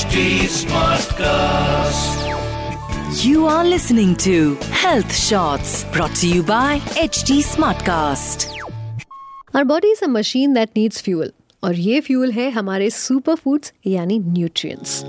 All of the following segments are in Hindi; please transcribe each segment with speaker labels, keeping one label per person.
Speaker 1: HD Smartcast.
Speaker 2: You are listening to Health Shots brought to you by HD Smartcast.
Speaker 3: Our body is a machine that needs fuel और ये फ्यूल है हमारे सुपर फूड्स यानी न्यूट्रिएंट्स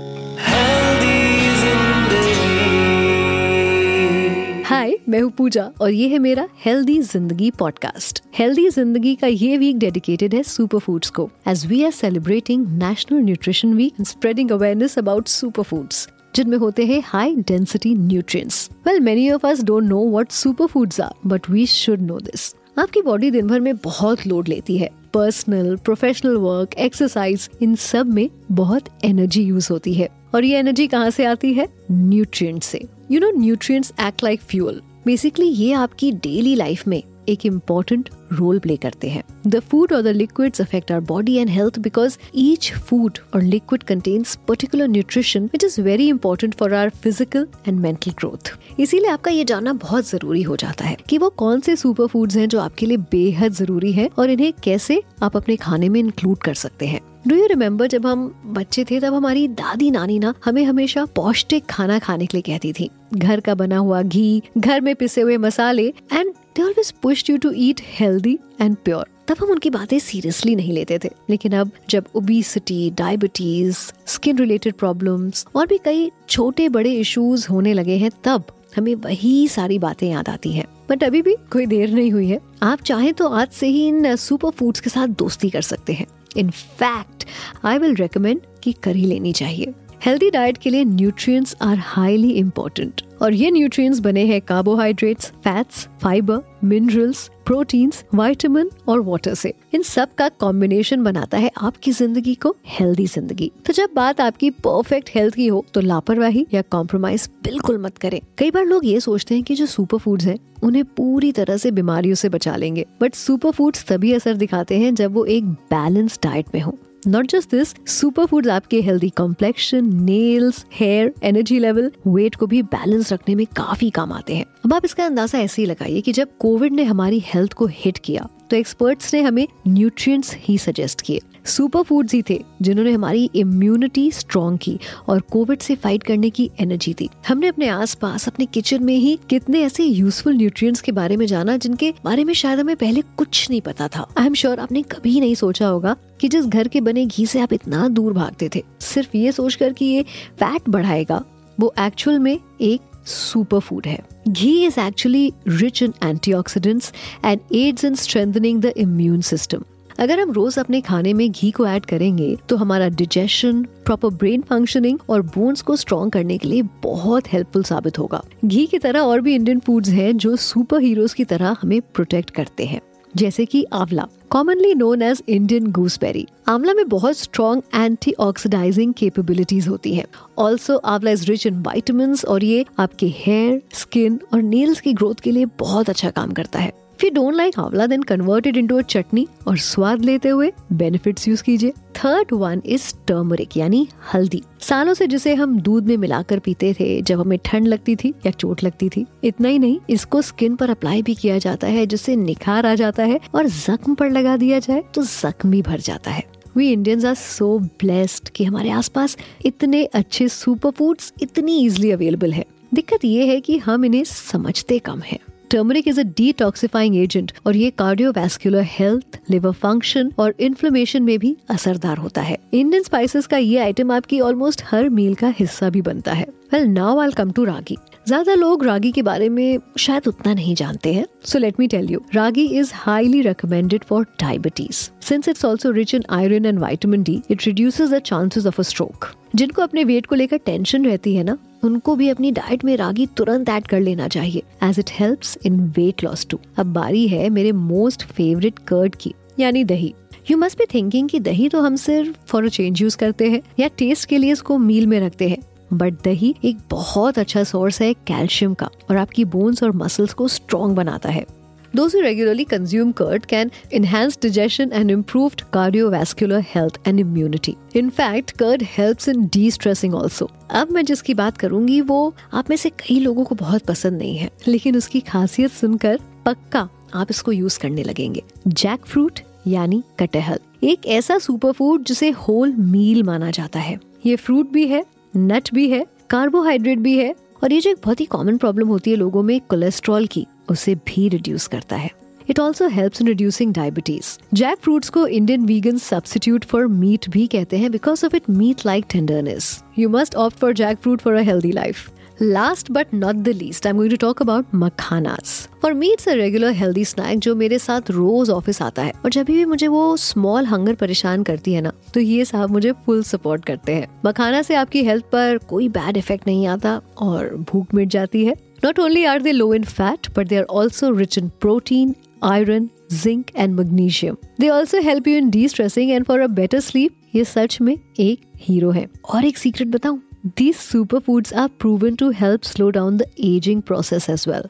Speaker 3: हाय, मैं हूँ पूजा और ये है मेरा हेल्दी ज़िंदगी पॉडकास्ट हेल्दी ज़िंदगी का ये वीक डेडिकेटेड है सुपर फूड्स को as we are celebrating national nutrition week and spreading awareness about super foods जिनमें होते हैं high density nutrients well many of us don't know what super foods are but we should know this आपकी बॉडी दिन भर में बहुत लोड लेती है। पर्सनल प्रोफेशनल वर्क एक्सरसाइज इन सब में बहुत एनर्जी यूज़ होती है। और ये एनर्जी कहाँ से आती है? न्यूट्रिएंट से। You know nutrients act like fuel basically ये आपकी डेली लाइफ में एक इम्पोर्टेंट रोल प्ले करते हैं. द फ़ूड और the liquids affect our body and health because each food और liquid contains particular nutrition which is very important for our physical and mental growth इसीलिए आपका ये जानना बहुत ज़रूरी हो जाता है कि वो कौन से सुपर फूड्स हैं जो आपके लिए बेहद ज़रूरी है और इन्हें कैसे आप अपने खाने में इंक्लूड कर सकते हैं। डू यू रिमेम्बर जब हम बच्चे थे, तब हमारी दादी नानी ना हमें हमेशा पौष्टिक खाना खाने के लिए कहती थी। घर का बना हुआ घी, घर में पिसे हुए मसाले and always pushed you to eat healthy and pure तब हम उनकी बातें सीरियसली नहीं लेते थे। लेकिन अब जब obesity diabetes skin related problems और भी कई छोटे बड़े इश्यूज़ होने लगे हैं, तब हमें वही सारी बातें याद आती हैं। बट अभी भी कोई देर नहीं हुई है। आप चाहें तो आज से ही इन सुपर फूड्स के साथ दोस्ती कर सकते हैं। In fact I will recommend कि कर ही लेनी चाहिए। हेल्दी डाइट के लिए न्यूट्रिएंट्स आर हाईली इम्पोर्टेंट और ये न्यूट्रिएंट्स बने हैं carbohydrates fats fibre minerals proteins vitamin और वाटर से। इन सब का कॉम्बिनेशन बनाता है आपकी ज़िंदगी को हेल्दी ज़िंदगी। तो जब बात आपकी परफेक्ट हेल्थ की हो तो लापरवाही या कॉम्प्रोमाइज बिल्कुल मत करें। कई बार लोग ये सोचते हैं कि जो सुपर फूड्स हैं, उन्हें पूरी तरह से बीमारियों से बचा लेंगे। बट सुपर फूड्स तभी असर दिखाते हैं जब वो एक बैलेंस डाइट में हो। Not just this super food आपके healthy complexion nails hair energy level weight को भी बैलेंस रखने में काफ़ी काम आते हैं। अब आप इसका अंदाज़ा ऐसे ही लगाइए कि जब कोविड ने हमारी हेल्थ को हिट किया तो एक्सपर्ट्स ने हमें न्यूट्रिएंट्स ही सजेस्ट किए। सुपर फूड्स ही थे, जिन्होंने हमारी इम्यूनिटी स्ट्रॉन्ग की और कोविड से फाइट करने की एनर्जी दी। हमने अपने आसपास, अपने किचन में ही कितने ऐसे यूजफुल न्यूट्रिएंट्स के बारे में जाना, जिनके बारे में शायद हमें पहले कुछ नहीं पता था। आई एम श्योर आपने कभी नहीं सोचा होगा कि जिस घर के बने घी से आप इतना दूर भागते थे। सिर्फ़ ये सोचकर कि ये फैट बढ़ाएगा, वो एक्चुअल में एक सुपर फ़ूड है। Ghee is actually rich in antioxidants and aids in strengthening the immune system अगर हम रोज अपने खाने में घी को ऐड करेंगे तो हमारा डिजेशन प्रॉपर ब्रेन फंक्शनिंग और बोन्स को स्ट्रॉन्ग करने के लिए बहुत हेल्पफुल साबित होगा। घी की तरह और भी इंडियन फूड्स हैं जो सुपर हीरोज की तरह हमें प्रोटेक्ट करते हैं, जैसे कि आंवला commonly known as Indian gooseberry amla में बहुत स्ट्रॉन्ग एंटी ऑक्सीडाइजिंग केपेबिलिटीज होती है। ऑल्सो आंवला इज़ रिच इन वाइटमिन और ये आपके हेयर स्किन और नेल्स की ग्रोथ के लिए बहुत अच्छा काम करता है। If you don't like amla then convert it into a chutney और स्वाद लेते हुए बेनिफिट्स यूज़ कीजिए। थर्ड वन इज़ टर्मरिक यानी हल्दी। सालों से जिसे हम दूध में मिलाकर पीते थे, जब हमें ठंड लगती थी या चोट लगती थी, इतना ही नहीं, इसको स्किन पर अप्लाई भी किया जाता है, जिससे निखार आ जाता है और जख्म पर लगा दिया जाए तो जख्म भी भर जाता है। We Indians are so blessed कि हमारे आसपास इतने अच्छे सुपर फूड्स इतनी इजिली अवेलेबल है। दिक्कत ये है कि हम इन्हें समझते कम है। Turmeric is a detoxifying agent और ये कार्डियोवैस्कुलर हेल्थ लिवर फ़ंक्शन और इन्फ्लेमेशन में भी असरदार होता है। इंडियन स्पाइसेस का ये आइटम आपकी ऑलमोस्ट हर मील का हिस्सा भी बनता है। Well now I come to ragi ज़्यादा लोग रागी के बारे में शायद उतना नहीं जानते हैं। So let me tell you ragi is highly recommended for diabetes since it's also rich in iron and vitamin D it reduces the chances of a stroke जिनको अपने वेट को लेकर टेंशन रहती है ना उनको भी अपनी डाइट में रागी तुरंत ऐड कर लेना चाहिए as it help in weight loss too अब बारी है मेरे मोस्ट फेवरेट कर्ड की, यानी दही। यू मस्ट भी थिंकिंग कि दही तो हम सिर्फ़ फॉर चेंज यूज़ करते हैं, या टेस्ट के लिए इसको मील में रखते हैं। बट दही एक बहुत अच्छा सोर्स है कैल्शियम का, और आपकी बोन्स और मसल्स को स्ट्रॉन्ग बनाता है। Those who regularly consume curd can enhance digestion and improved cardiovascular health and immunity. In fact, curd helps in de-stressing also. अब मैं जिसकी बात करूँगी वो आप में से कई लोगों को बहुत पसंद नहीं है लेकिन उसकी खासियत सुनकर पक्का आप इसको यूज़ करने लगेंगे जैक फ्रूट यानी कटहल एक ऐसा सुपर फ़ूड जिसे होल मील माना जाता है ये फ्रूट भी है नट भी है कार्बोहाइड्रेट भी है और ये जो एक बहुत ही कॉमन प्रॉब्लम होती है लोगों में कोलेस्ट्रॉल की, उसे भी रिड्यूस करता है। It also help in reducing diabetes jackfruits को Indian vegan substitute for meat भी कहते हैं because of it meat like tenderness you must opt for jackfruit for a healthy life last but not the least I am going to talk about makhanas for me it's a regular healthy snack जो मेरे साथ रोज ऑफ़िस आता है। और जब भी मुझे वो स्मॉल हंगर परेशान करती है ना तो ये साहब मुझे फुल सपोर्ट करते हैं। मखाना से आपकी हेल्थ पर कोई बैड इफ़ेक्ट नहीं आता और भूख मिट जाती है। Not only are they low in fat but they are also rich in protein iron zinc and magnesium they also help you in destressing and for a better sleep ये सच में एक हीरो है। और एक सीक्रेट बताऊँ? These superfoods are proven to help slow down the aging process as well.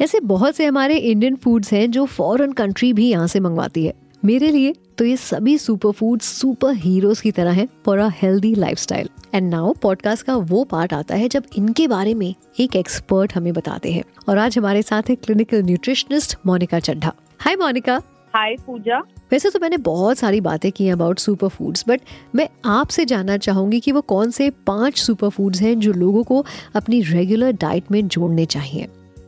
Speaker 3: ऐसे बहुत से हमारे इंडियन फूड्स हैं जो फॉरेन कंट्री भी यहाँ से मंगवाती है। मेरे लिए तो ये सभी सुपर फ़ूड सुपर हीरोज की तरह हैं for a healthy lifestyle and now podcast का वो पार्ट आता है जब इनके बारे में एक एक्सपर्ट हमें बताते हैं। और आज हमारे साथ है clinical nutritionist Monika Chadha hi Monika
Speaker 4: hi Pooja
Speaker 3: वैसे तो मैंने बहुत सारी बातें की अबाउट सुपर फूड्स बट मैं आपसे जानना चाहूँगी कि वो कौन से पाँच सुपर फूड्स हैं जो लोगों को अपनी रेगुलर डाइट में जोड़ने चाहिए।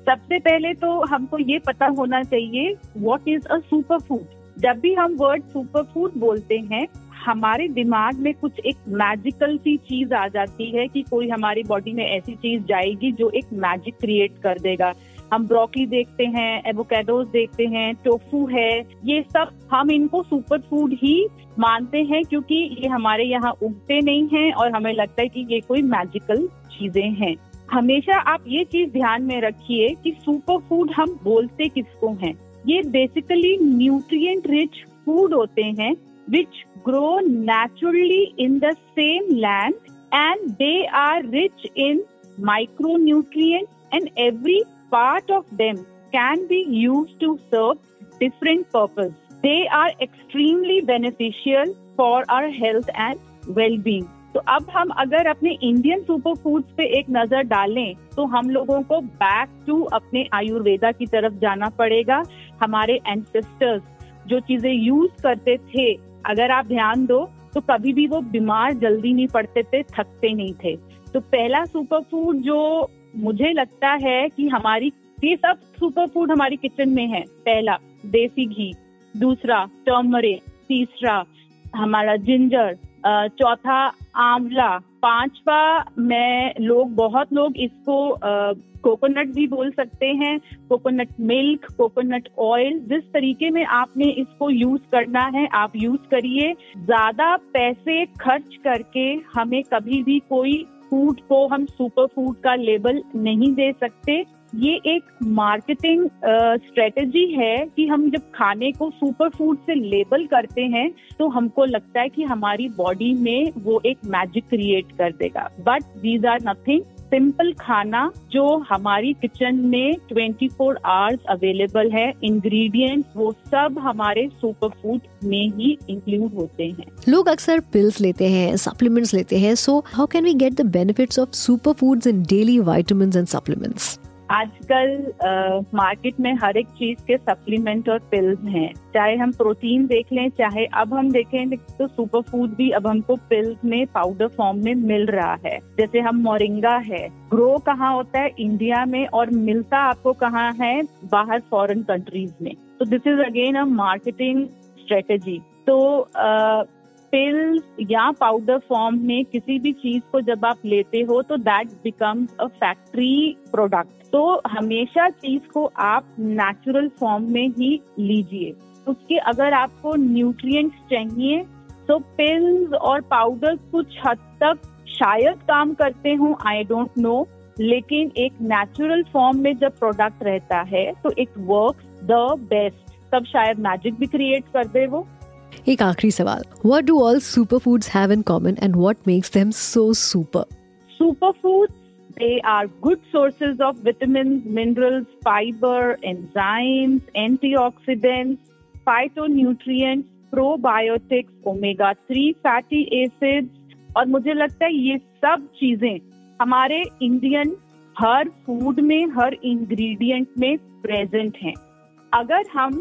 Speaker 4: सबसे पहले तो हमको ये पता होना चाहिए what is a super food जब भी हम वर्ड सुपर फ़ूड बोलते हैं हमारे दिमाग में कुछ एक मैजिकल सी चीज़ आ जाती है कि कोई हमारी बॉडी में ऐसी चीज़ जाएगी जो एक मैजिक क्रिएट कर देगा। हम ब्रोकली देखते हैं एवोकेडोज देखते हैं टोफू है, ये सब हम इनको सुपर फ़ूड ही मानते हैं क्योंकि ये हमारे यहाँ उगते नहीं हैं और हमें लगता है कि ये कोई मैजिकल चीज़ें हैं। हमेशा आप ये चीज़ ध्यान में रखिए कि सुपर फ़ूड हम बोलते किसको हैं। ये बेसिकली न्यूट्रिएंट रिच फ़ूड होते हैं which grow naturally in the same land and they are rich in micro nutrient and every part of them can be used to serve different purpose. They are extremely beneficial for our health and well-being. तो अब हम अगर अपने इंडियन सुपर फूड्स पे एक नज़र डालें तो हम लोगों को बैक टू अपने आयुर्वेदा की तरफ़ जाना पड़ेगा हमारे एंसेस्टर्स जो चीज़ें यूज़ करते थे, अगर आप ध्यान दो तो कभी भी वो बीमार जल्दी नहीं पड़ते थे, थकते नहीं थे तो पहला सुपर फ़ूड जो मुझे लगता है कि हमारी, ये सब सुपर फ़ूड हमारी किचन में है। पहला, देसी घी। दूसरा, टर्मरिक। तीसरा, हमारा जिंजर चौथा, आंवला। पांचवा, मैं, लोग, बहुत लोग इसको कोकोनट भी बोल सकते हैं। कोकोनट मिल्क कोकोनट ऑयल जिस तरीके में आपने इसको यूज़ करना है, आप यूज़ करिए। ज़्यादा पैसे खर्च करके हमें कभी भी कोई फ़ूड को हम सुपर फ़ूड का लेबल नहीं दे सकते। ये एक मार्केटिंग स्ट्रेटेजी है कि हम जब खाने को सुपर फ़ूड से लेबल करते हैं तो हमको लगता है कि हमारी बॉडी में वो एक मैजिक क्रिएट कर देगा। But these are nothing simple खाना जो हमारी किचन में 24 फोर आवर्स अवेलेबल है। इंग्रेडिएंट्स वो सब हमारे सुपर फ़ूड में ही इंक्लूड होते हैं।
Speaker 3: लोग अक्सर पिल्स लेते हैं सप्लीमेंट्स लेते हैं so how can we get the benefits of super foods in daily vitamin and supplements
Speaker 4: आजकल मार्केट में हर एक चीज़ के सप्लीमेंट और पिल्स हैं। चाहे हम प्रोटीन देख लें, चाहे अब हम देखें तो सुपर फ़ूड भी अब हमको पिल्स में पाउडर फॉर्म में मिल रहा है। जैसे हम मोरिंगा है ग्रो कहाँ होता है? इंडिया में और मिलता आपको कहाँ है? बाहर फॉरेन कंट्रीज़ में। तो this is again a marketing strategy तो पिल्स या पाउडर फॉर्म में किसी भी चीज़ को जब आप लेते हो तो that becomes a factory product तो हमेशा चीज़ को आप नेचुरल फॉर्म में ही लीजिए। उसके अगर आपको न्यूट्रिएंट्स चाहिए तो पिल्स और पाउडर कुछ हद तक शायद काम करते हो आई डोंट नो लेकिन एक नेचुरल फॉर्म में जब प्रोडक्ट रहता है तो इट वर्क द बेस्ट तब शायद मैजिक भी क्रिएट कर दे वो।
Speaker 3: एक आखिरी सवाल. What do all super foods have in common and what makes them so super
Speaker 4: super foods they are good sources of vitamins, minerals, fiber, enzymes, antioxidants, phytonutrients, probiotics, omega 3 fatty acids. और मुझे लगता है ये सब चीज़ें हमारे इंडियन हर फ़ूड में हर इंग्रेडिएंट में प्रेजेंट हैं। अगर हम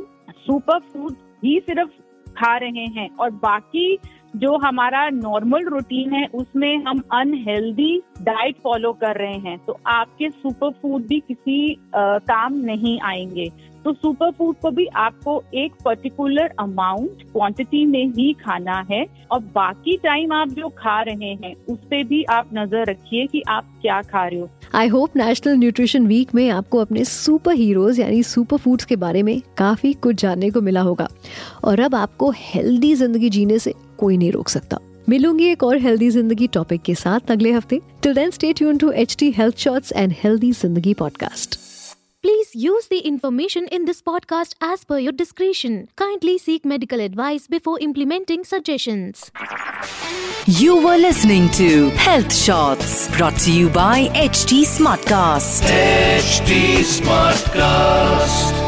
Speaker 4: सुपर फ़ूड ही सिर्फ़ खा रहे हैं और बाकी जो हमारा नॉर्मल रूटीन है उसमें हम अनहेल्दी डाइट फॉलो कर रहे हैं। तो आपके सुपर फ़ूड भी किसी आ, काम नहीं आएँगे। तो सुपर फ़ूड को भी आपको एक पर्टिकुलर अमाउंट क्वांटिटी में ही खाना है। और बाकी टाइम आप जो खा रहे हैं उस पर भी आप नज़र रखिए कि आप क्या खा रहे हो।
Speaker 3: I hope national nutrition week में आपको अपने सुपर हीरोज यानी सुपर फूड्स के बारे में काफ़ी कुछ जानने को मिला होगा। और अब आपको हेल्दी ज़िंदगी जीने से कोई नहीं रोक सकता। मिलूँगी एक और हेल्दी ज़िंदगी टॉपिक के साथ अगले हफ़्ते। टिल देन स्टेट यून to H T health shorts and healthy ज़िंदगी podcast
Speaker 5: please use the information in this podcast as per your description kindly seek medical advice before implementing suggestion
Speaker 2: you were listening to health short you by H T
Speaker 1: smart H T smart cast